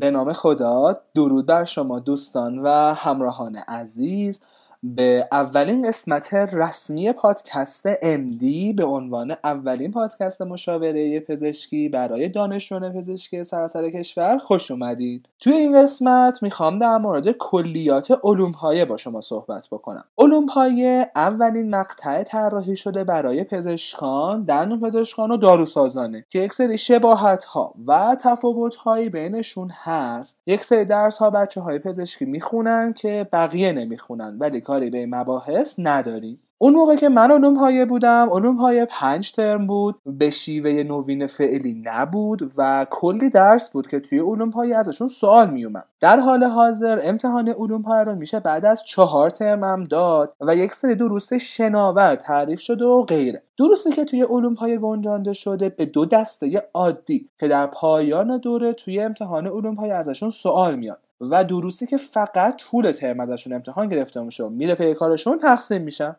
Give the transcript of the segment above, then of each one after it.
به نام خدا درود بر شما دوستان و همراهان عزیز. به اولین قسمت رسمی پادکست MD به عنوان اولین پادکست مشاوره پزشکی برای دانشجویان پزشکی سراسر کشور خوش اومدید توی این قسمت می‌خوام در مورد کلیات علوم با شما صحبت بکنم. علوم اولین مقطع طراحی شده برای پزشکان دندون پزشکان و داروسازانه که یک سری شباهت ها و تفاوت هایی بینشون هست. یک سری درس ها بچه های پزشکی می‌خونن که بقیه نمی‌خونن ولی کاری به مباحث نداریم اون موقع که من علوم های بودم علوم های پنج ترم بود به شیوه نوین فعلی نبود و کلی درس بود که توی علوم های ازشون سوال میومد. در حال حاضر امتحان علوم های رو میشه بعد از چهار ترم هم داد و یک سری دروست شناور تعریف شده و غیره. درستی که توی علوم های گنجانده شده به دو دسته عادی که در پایان دوره توی امتحان علوم های ازشون سوال میاد. و دروسی که فقط طول ترم ازشون امتحان گرفته میشه میره پی کارشون تقسیم میشن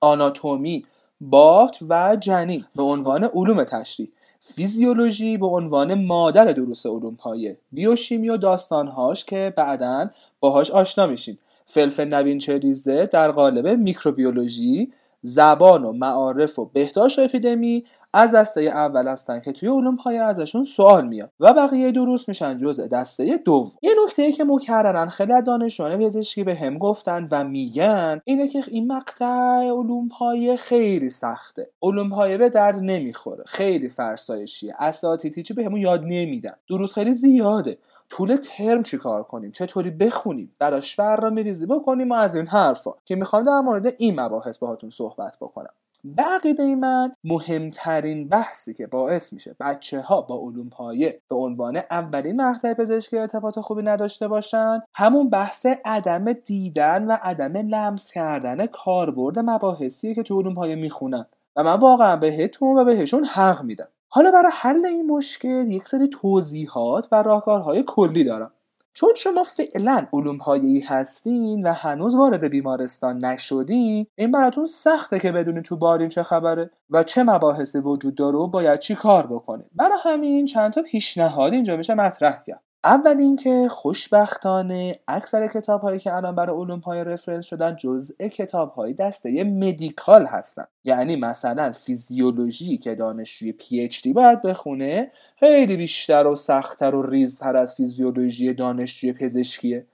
آناتومی بافت و جنین به عنوان علوم تشریح. فیزیولوژی به عنوان مادر دروس علوم پایه بیوشیمی و داستانهاش که بعدا باهاش آشنا میشین. فلفل نبین چریزه در قالب میکروبیولوژی زبان و معارف و بهداشت و اپیدمی از دسته اول هستن که توی علوم پایه ازشون سوال میاد و بقیه دروس میشن جزء دسته دوم. یه نکته که مکررن خیلی از دانشجویان پزشکی به هم گفتن و میگن اینه که این مقطع علوم پایه خیلی سخته. علوم پایه به درد نمی‌خوره. خیلی فرسایشیه. اساتید هیچی به همون یاد نمیدن. دروس خیلی زیاده. طول ترم چیکار کنیم؟ چطوری بخونیم؟ براش برنامه ریزی بکنیم و از این حرفا. که می‌خوام در مورد این مباحث باهاتون صحبت بکنم. به عقیده من مهمترین بحثی که باعث میشه بچه ها با علوم پایه به عنوان اولین مقطع پزشکی ارتباط خوبی نداشته باشن همون بحث عدم دیدن و عدم لمس کردن کاربرد مباحثیه که تو علوم پایه می‌خونن. و من واقعا بهتون و بهشون حق میدم. حالا برای حل این مشکل یک سری توضیحات و راهکارهای کلی دارم. چون شما فعلا علوم ای هستین و هنوز وارد بیمارستان نشدین این براتون سخته که بدونین تو بارین چه خبره و چه مباحثی وجود داره و باید چی کار بکنه برای همین چند تا پیشنهاد اینجا میشه مطرح کرد. اول اینکه خوشبختانه اکثر کتاب هایی که الان برای علوم رفرنس شدن جزء کتاب های دسته مدیکال هستن. یعنی مثلا فیزیولوژی که دانشجوی پی اچ دی باید بخونه خیلی بیشتر و سختتر و ریزتر از فیزیولوژی دانشجوی پزشکیه.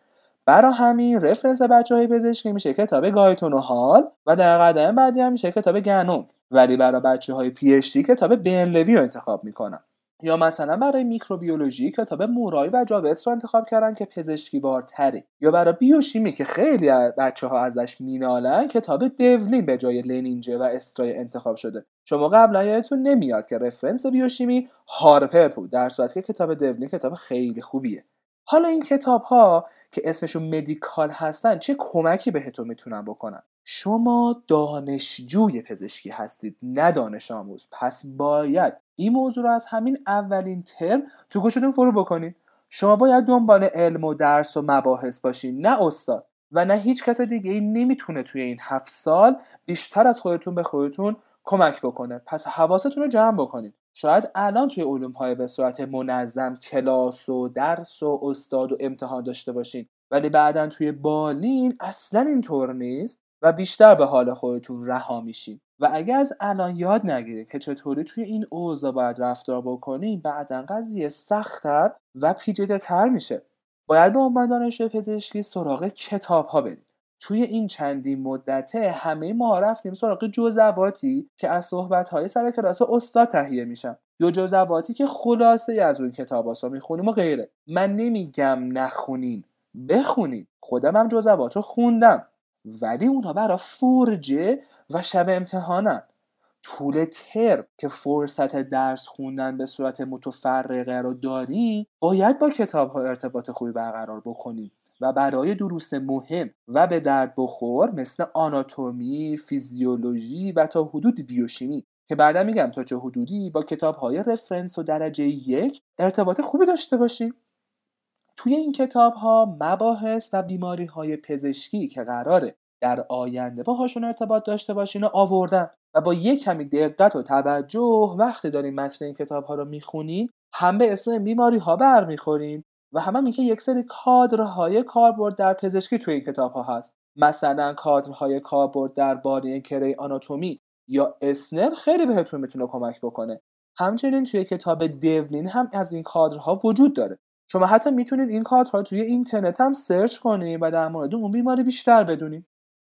برای همین رفرنس بچه های پزشکی میشه کتاب گایتون و هال و در قدم بعدی هم میشه کتاب گانونگ. ولی برای بچه های PhD کتاب برن و لوی رو انتخاب می‌کنن. یا مثلا برای میکروبیولوژی کتاب مورای و جاوتس رو انتخاب کردن که پزشکی بارتره یا برای بیوشیمی که خیلی بچه ها ازش مینالن کتاب دولین به جای لنینجر و استرایر انتخاب شده. شما قبلا یادتون نمیاد که رفرنس بیوشیمی هارپر بود در صورتی که کتاب دولین کتاب خیلی خوبیه. حالا این کتاب ها که اسمشون مدیکال هستن چه کمکی بهتون می‌تونن بکنن؟ شما دانشجوی پزشکی هستید نه دانش آموز. پس باید این موضوع رو از همین اولین ترم تو گوشتون فرو بکنید شما باید دنبال علم و درس و مباحث باشین نه استاد. و نه هیچ کس دیگه ای نمی‌تونه توی این هفت سال بیشتر از خودتون به خودتون کمک بکنه. پس حواستون رو جمع بکنید شاید الان توی علوم های به صورت منظم کلاس و درس و استاد و امتحان داشته باشین. ولی بعدا توی بالین اصلا اینطور نیست و بیشتر به حال خودتون رها میشین. و اگر از الان یاد نگیرید که چطوری توی این اوضاع باید رفتار بکنید بعدا قضیه سختتر و پیچیده تر میشه. باید به عنوان دانشجوی پزشکی سراغ کتاب ها برید. توی این چندین مدته همه ما رفتیم سراغ جزواتی که از صحبت های سر کلاس استاد تهیه میشن. یا جزواتی که خلاصه از اون کتاب ها می‌خونیم و غیره. من نمیگم نخونین بخونین. خودم هم جزوات رو خوندم. ولی اونها برای فرجه و شب امتحانن. طول ترم که فرصت درس خوندن به صورت متفرقه رو داریم باید با کتاب ها ارتباط خوبی برقرار بکنیم و برای دروس مهم و به درد بخور مثل آناتومی، فیزیولوژی و تا حدود بیوشیمی. که بعدا میگم تا چه حدودی با کتاب های رفرنس و درجه یک ارتباط خوبی داشته باشیم. توی این کتاب ها مباحث و بیماری های پزشکی که قراره در آینده باهاشون ارتباط داشته باشین و آوردن و با یک کمی دقت و توجه وقتی دارین متن این کتاب ها رو می‌خونین هم به اسم بیماری ها برمیخورین و هم, هم اینکه یک سری کادرهای کاربرد در پزشکی توی این کتاب ها هست. مثلا کادرهای کاربرد در باری کری آناتومی یا اسنر خیلی بهتون می‌تونه کمک بکنه. همچنین توی کتاب دیولین هم از این کادرها وجود داره. شما حتی می‌تونید این کادرها توی اینترنت هم سرچ کنید و در مورد اون بیماری بیشتر بدونید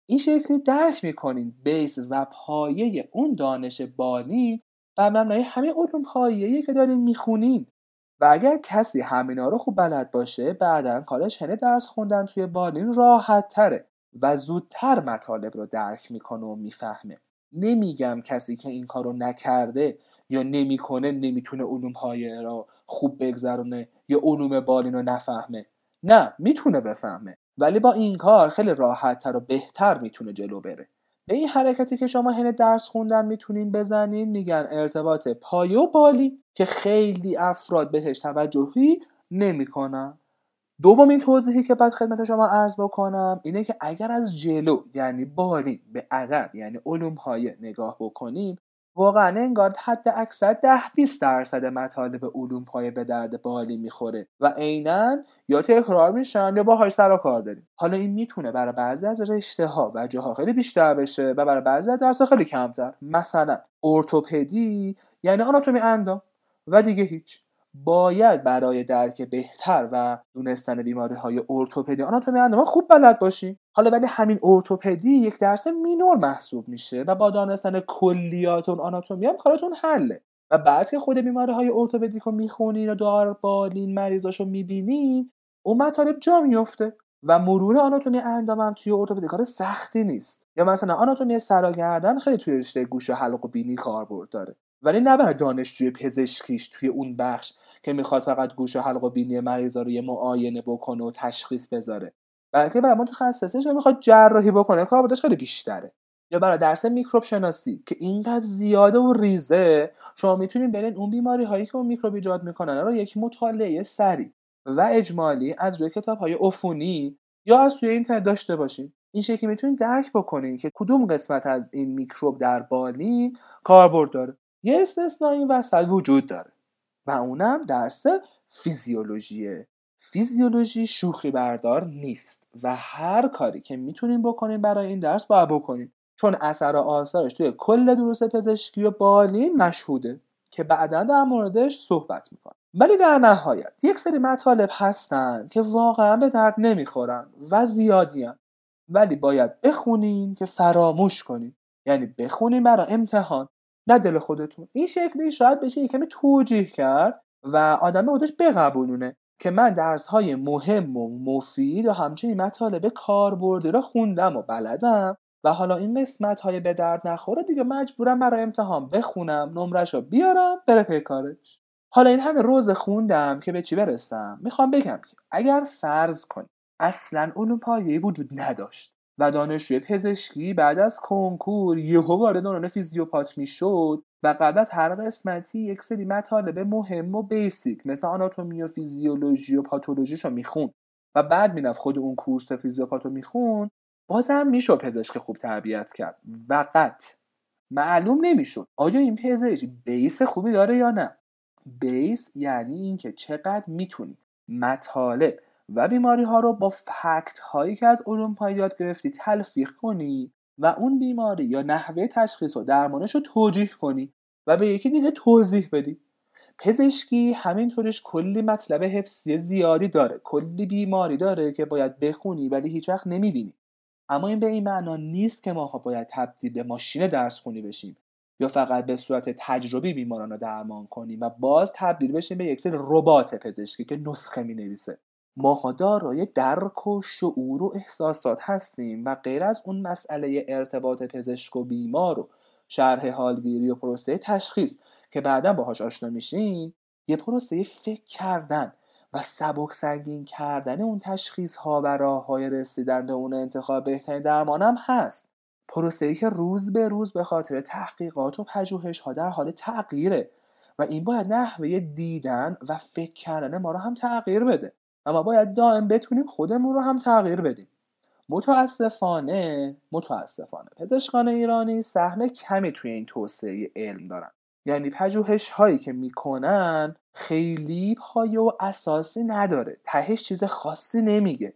این شکلی درک می‌کنید بیس و پایه اون دانش بانی و مبنای همه علوم پایه‌ای که دارین می‌خونید و اگر کسی همینا رو خوب بلد باشه بعدا کارش هنه درس خوندن توی بالین راحت تره و زودتر مطالب رو درک می‌کنه و می‌فهمه. نمیگم کسی که این کار رو نکرده یا نمی‌کنه نمی‌تونه علوم پایه را خوب بگذرونه یا علوم بالین رو نفهمه. نه می‌تونه بفهمه. ولی با این کار خیلی راحتتر و بهتر می‌تونه جلو بره. به این حرکتی که شما هنه درس خوندن می‌تونین بزنین میگن ارتباط پایه و بالی که خیلی افراد بهش توجهی نمی‌کنن. دومین توضیحی که بعد خدمت شما عرض بکنم اینه که اگر از جلو یعنی بالی به عقب یعنی علوم پایه نگاه بکنیم واقعا انگار حد اکثر ده 20 درصد مطالب علوم پایه به درد بالی می‌خوره و عینا یا تکرار میشن یا باهاش سر و کار داریم. حالا این می‌تونه برای بعضی از رشته ها و جاها خیلی بیشتر بشه و برای بعضی از درس خیلی کمتر. مثلا ارتوپدی یعنی آناتومی اندام و دیگه هیچ. باید برای درک بهتر و دونستن بیماری های ارتوپدی. آناتومی اندام خوب بلد باشیم. حالا ولی همین ارتوپدی یک درس مینور محسوب میشه و با دانستن کلیات اون آناتومی هم کارتون حله. و بعد که خود بیماری های ارتوپدیک رو می‌خونین و دار بالین مریضاشو می‌بینین اون مطالب جا میفته و مرور آناتومی اندام هم توی ارتوپدی کار سختی نیست. یا مثلا آناتومی سراگردن خیلی توی رشته گوش و حلق و بینی کاربرد داره. ولی نباید دانشجوی پزشکیش توی اون بخش که می‌خواد فقط گوش و حلق و بینی مریضا رو یه معاینه بکنه و تشخیص بذاره. بلکه برای متخصصش می‌خواد جراحی بکنه. کاربردش خیلی بیشتره. یا برای درس میکروب شناسی که اینقدر زیاده و ریزه شما می‌تونید برین اون بیماری هایی که اون میکروب ایجاد می‌کنن رو یک مطالعه سریع و اجمالی از روی کتاب های عفونی یا از توی اینترنت داشته باشین. این شکلی می‌تونید درک بکنین که کدوم قسمت از این میکروب در بالین کاربرد داره. یه استثنا این وسط وجود داره. و اونم درس فیزیولوژیه فیزیولوژی شوخی بردار نیست و هر کاری که می‌تونیم بکنیم برای این درس باید بکنیم. چون اثر و آثارش توی کل دروس پزشکی و بالین مشهوده که بعدا در موردش صحبت می‌کنم. ولی در نهایت یک سری مطالب هستن که واقعا به درد نمی‌خورن و زیادی ولی باید بخونین که فراموش کنین. یعنی بخونین برای امتحان. نه دل خودتون. این شکلی شاید بشه یکمی توجیه کرد و آدم خودش بقبولونه که من درس های مهم و مفید و همچنین مطالب کاربردی را خوندم و بلدم و حالا این قسمت های به درد نخوره دیگه مجبورم برای امتحان بخونم نمرش رو بیارم بره پی کارش. حالا این همه روز خوندم که به چی برسم؟ می‌خوام بگم که اگر فرض کنی اصلا علوم پایه وجود نداشت. و دانشجوی پزشکی بعد از کنکور یهو وارد دوران فیزیوپات می‌شد و قبل از هر قسمتی یک سری مطالب مهم و بیسیک مثل آناتومی و فیزیولوژی و پاتولوژیش رو میخون و بعد می‌رفت خود اون کورس فیزیوپات رو میخون بازم می‌شد پزشک خوب تربیت کرد. وقت معلوم نمی‌شد آیا این پزشک بیس خوبی داره یا نه. بیس یعنی اینکه چقدر می‌تونی مطالب و بیماری ها رو با فکت هایی که از علوم یاد گرفتی تلفیق کنی و اون بیماری یا نحوه تشخیص و درمانش رو توجیه کنی و به یکی دیگه توضیح بدی. پزشکی همینطورش کلی مطلب حفظی زیادی داره کلی بیماری داره که باید بخونی ولی هیچ وقت نمی‌بینی. اما این به این معنا نیست که ما باید تبدیل به ماشین درس خونی بشیم یا فقط به صورت تجربی بیماران رو درمان کنیم و باز تبدیل بشیم به یک سری ربات پزشکی که نسخه می نویسه ماها دارای درک و شعور و احساسات هستیم و غیر از اون مسئله ارتباط پزشک و بیمار و شرح حالگیری و پروسه تشخیص که بعدا باهاش آشنا میشین یه پروسه فکر کردن و سبک سنگین کردن اون تشخیص ها و راه های رسیدن به اون انتخاب بهترین درمان هم هست. پروسه که روز به روز به خاطر تحقیقات و پژوهش ها در حال تغییره و این باید نحوه دیدن و فکر کردن ما رو هم تغییر بده. اما باید دائم بتونیم خودمون رو هم تغییر بدیم. متاسفانه متاسفانه. پزشکان ایرانی سهم کمی توی این توسعه علم دارن. یعنی پژوهش هایی که می‌کنن خیلی پایه و اساسی نداره. تهش چیز خاصی نمیگه.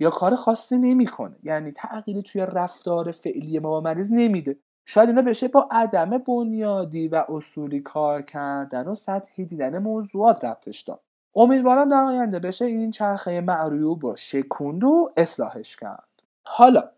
یا کار خاصی نمی‌کنه. یعنی تغییری توی رفتار فعلی ما با مریض نمیده. شاید اینا بشه با عدم بنیادی و اصولی کار کردن و سطحی دیدن موضوعات ربطش داد امیدوارم در آینده بشه این چرخه معروب رو شکوند و اصلاحش کرد. حالا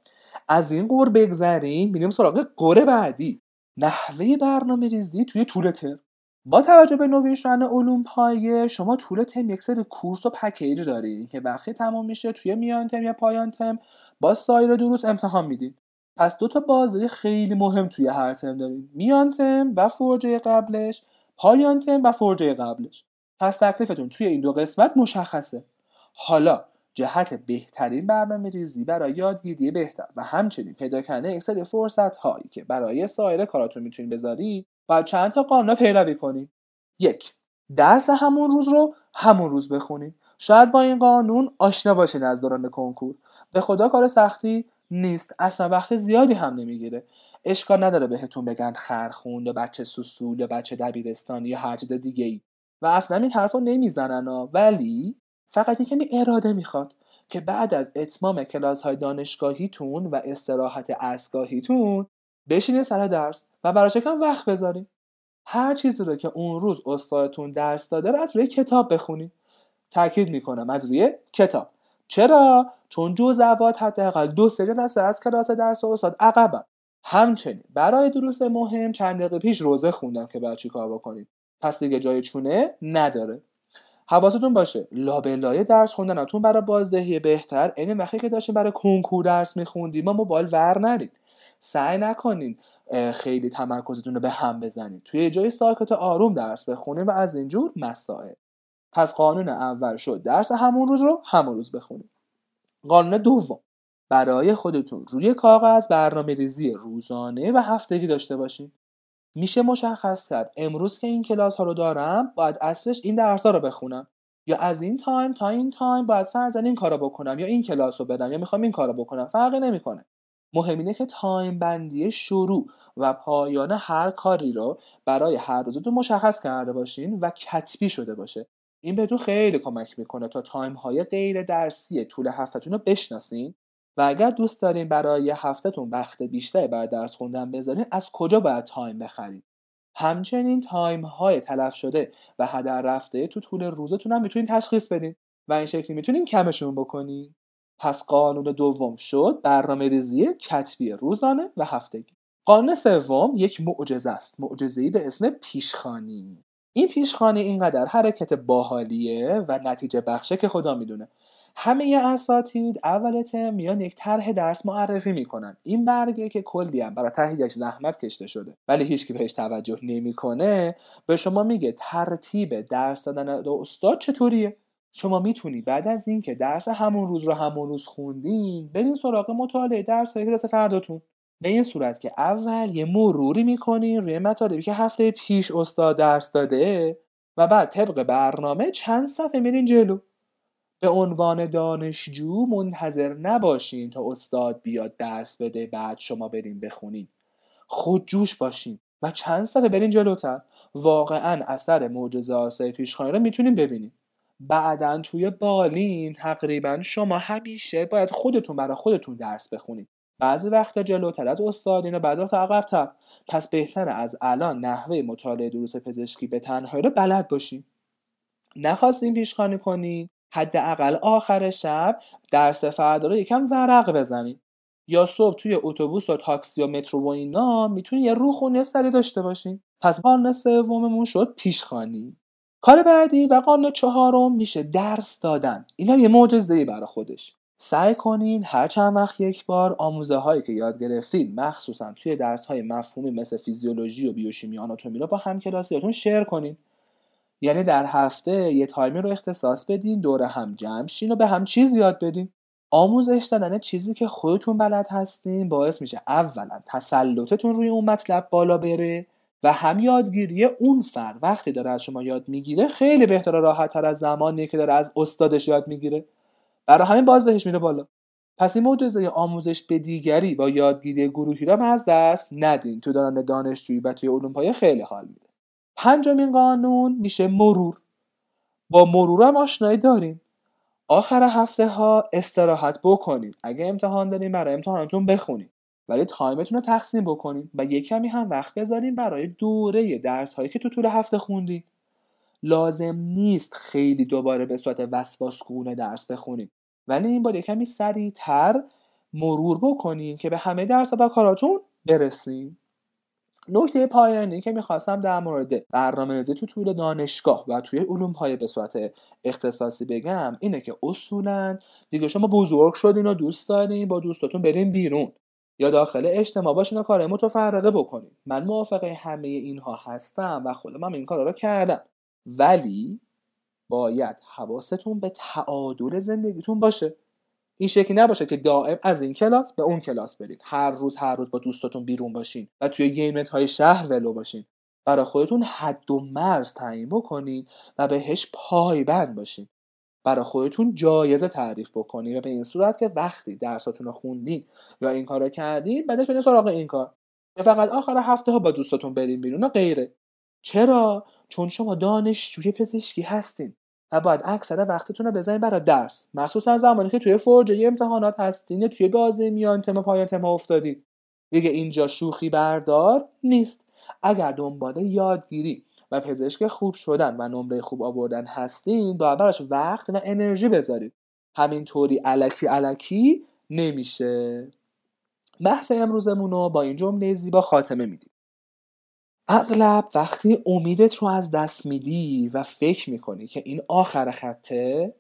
از این قور بگذریم میریم سراغ قور بعدی. نحوه برنامه ریزی توی طول ترم. با توجه به نوین شدن علوم پایه شما طول ترم یک سری کورس و پکیج دارین که وقتی تمام میشه توی میان ترم یا پایان ترم با سایر دروس امتحان میدین. پس دو تا بازی خیلی مهم توی هر ترم داریم میان ترم و فرجه قبلش پایان ترم و فرجه قبلش. پس تکلیفتون توی این دو قسمت مشخصه. حالا جهت بهترین برنامه ریزی برای یادگیری بهتر و همچنین پیدا کردن یک سری فرصت هایی که برای سایر کاراتون می‌تونید بذاری باید چند تا قانون پیروی کنید. یک درس همون روز رو همون روز بخونید. شاید با این قانون آشنا باشین از دوران کنکور. به خدا کار سختی نیست اصلا وقت زیادی هم نمی‌گیره. اشکال نداره بهتون بگن خرخوند یا بچه سوسول یا بچه دبیرستانی یا هر چیز دیگه ای و اصلا این حرفو نمی‌زنن ولی فقط یه کمی اراده می‌خواد که بعد از اتمام کلاس های دانشگاهیتون و استراحت اسگاهیتون بشینید سر درس و براش کم وقت بذارید هر چیزی رو که اون روز استادتون درس داده رو از روی کتاب بخونید تاکید می‌کنم از روی کتاب. چرا؟ چون جزوات حداقل دو سه جلسه از کلاس درس و استاد عقبم. همچنین برای دروس مهم چند دقیقه پیش روزه خوندم که باید چیکار بکنید پس دیگه جای چونه نداره. حواستون باشه لابلای درس خوندنتون برای بازدهی بهتر. این وقتی که داشتیم برای کنکور درس میخوندیم ما موبایل ور نرید. سعی نکنین خیلی تمرکزتون رو به هم بزنید. توی جای ساکت آروم درس بخونید و از اینجور مسائل. پس قانون اول شد درس همون روز رو همون روز بخونید قانون دوم برای خودتون روی کاغذ برنامه ریزی روزانه و هفتگی داشته باشید میشه مشخص کرد. امروز که این کلاس ها رو دارم باید اصلش این درس ها رو بخونم. یا از این تایم تا این time باید فرضا این کارو بکنم یا این کلاس رو بدم یا می‌خوام این کارو بکنم. فرقی نمی‌کنه. مهم اینه که time بندی شروع و پایان هر کاری رو برای هر روزتون مشخص کرده باشین و کتبی شده باشه. این بهتون خیلی کمک می‌کنه تا time های غیر درسی طول هفتتون رو بشناسین. و اگر دوست دارین برای هفتهتون وقت بیشتری برای درس خوندن بذارین از کجا باید time بخرید؟ همچنین time های تلف شده و هدر رفته تو طول روزتون هم می‌تونین تشخیص بدین و این شکلی می‌تونین کمشون بکنین. پس قانون دوم شد برنامه ریزی کتبی روزانه و هفتگی. قانون سوم یک معجزه است معجزه‌ای به اسم پیشخانی. این پیشخانی اینقدر حرکت باحالیه و نتیجه بخشه که خدا می‌دونه. همه اساتید اول ترم میان یک طرح درس معرفی می‌کنن. این برگه که کلی هم برای تهیهش زحمت کشته شده. ولی هیچکی بهش توجه نمی‌کنه. به شما میگه ترتیب درس دادن استاد چطوریه؟ شما می‌تونی بعد از اینکه درس همون روز رو همون روز خوندین برین سراغ مطالعه درس های کلاس فرداتون. به این صورت که اول یه مروری می‌کنین روی مطالبی که هفته پیش استاد درس داده و بعد طبق برنامه چند صفحه میرین جلو. به عنوان دانشجو منتظر نباشین تا استاد بیاد درس بده بعد شما برین بخونین. خودجوش باشین و چند صفحه برین جلوتر. واقعا اثر معجزه آسای پیشخانی رو می‌تونین ببینین. بعدا توی بالین تقریبا شما همیشه باید خودتون برای خودتون درس بخونید بعضی وقتا جلوتر از استاد اینو بعضی وقتا عقبتر. پس بهتره از الان نحوه مطالعه دروس پزشکی به تنهایی رو بلد باشین. نخواستین پیشخانی کنین؟ حداقل آخر شب درس فردا رو یکم ورق بزنید یا صبح توی اتوبوس و تاکسی و مترو و اینا می‌تونی یه روح و سری داشته باشین پس قانون سوممون شد پیشخانی. کار بعدی و قانون چهارم میشه درس دادن. این یه معجزه برای خودش. سعی کنین هر چند وقت یک بار آموزه هایی که یاد گرفتین مخصوصا توی درس های مفهومی مثل فیزیولوژی و بیوشیمی آناتومی رو با همکلاسیاتون شیر کنین. یعنی در هفته یه تایمی رو اختصاص بدین دور هم جمع شین و به هم چیز یاد بدین. آموزش دادن چیزی که خودتون بلد هستین باعث میشه اولا تسلطتون روی اون مطلب بالا بره و هم یادگیری اون فرد. وقتی داره از شما یاد می‌گیره خیلی بهتر راحت تر از زمانی که داره از استادش یاد می‌گیره. برای همین بازدهش میره بالا. پس این معجزه آموزش به دیگری با یادگیری گروهی را از دست ندین. تو دوران دانشجویی و توی علوم خیلی حال میده. پنجمین قانون میشه مرور. با مرور هم آشنایی داریم. آخر هفته ها استراحت بکنید اگه امتحان داریم برای امتحانتون بخونید ولی تایمتون رو تقسیم بکنید و یک کمی هم وقت بذاریم برای دوره درس هایی که تو طول هفته خوندید لازم نیست خیلی دوباره به صورت وسواسگونه درس بخونید ولی این بار کمی سریعتر مرور بکنید که به همه درس و کاراتون برسیم. نکته پایانی که می‌خواستم در مورد برنامه ریزی تو طول دانشگاه و توی علوم های به صورت اختصاصی بگم اینه که اصولا دیگه شما بزرگ شدین و دوست دارین با دوستاتون برین بیرون. یا داخل اجتماع باشین و کار متفرقه بکنین. من موافقه همه اینها هستم و خودم هم این کارا رو کردم. ولی باید حواستون به تعادل زندگیتون باشه. این شکلی نباشه که دائم از این کلاس به اون کلاس برید هر روز هر روز با دوستاتون بیرون باشین و توی گیمت های شهر ولو باشین. برای خودتون حد و مرز تعیین بکنید و بهش پایبند باشین. برای خودتون جایزه تعریف بکنید و به این صورت که وقتی درساتون رو خوندید یا این کار رو کردید بعدش برید سراغ این کار. فقط آخر هفته ها با دوستاتون برین بیرون و غیره. چرا؟ چون شما دانشجوی پزشکی هستین. و باید اکثر وقتتون رو بزنید برای درس. مخصوصا زمانی که توی فرجه امتحانات هستین توی بازی میان تم پایان تم افتادید دیگه اینجا شوخی بردار نیست. اگر دنبال یادگیری و پزشک خوب شدن و نمره خوب آوردن هستین باید براش وقت و انرژی بذارید. همینطوری علکی علکی نمیشه. بحث امروزمون رو با این جمله زیبا خاتمه میدیم. اغلب وقتی امیدت رو از دست میدی و فکر می‌کنی که این آخر خطه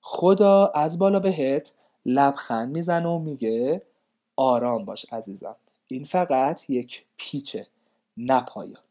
خدا از بالا بهت لبخند می‌زنه و میگه آرام باش عزیزم. این فقط یک پیچه نپایان.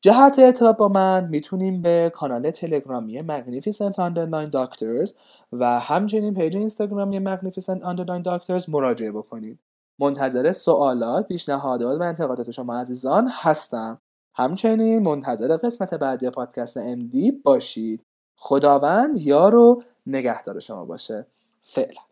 جهت ارتباط با من می‌تونیم به کانال تلگرامی Magnificent Underline Doctors و همچنین پیج اینستاگرامی Magnificent Underline Doctors مراجعه بکنید منتظر سوالات، پیشنهادات و انتقادات شما عزیزان هستم. همچنین منتظر قسمت بعدی پادکست MD باشید. خداوند یار و نگهدار شما باشه. فعلا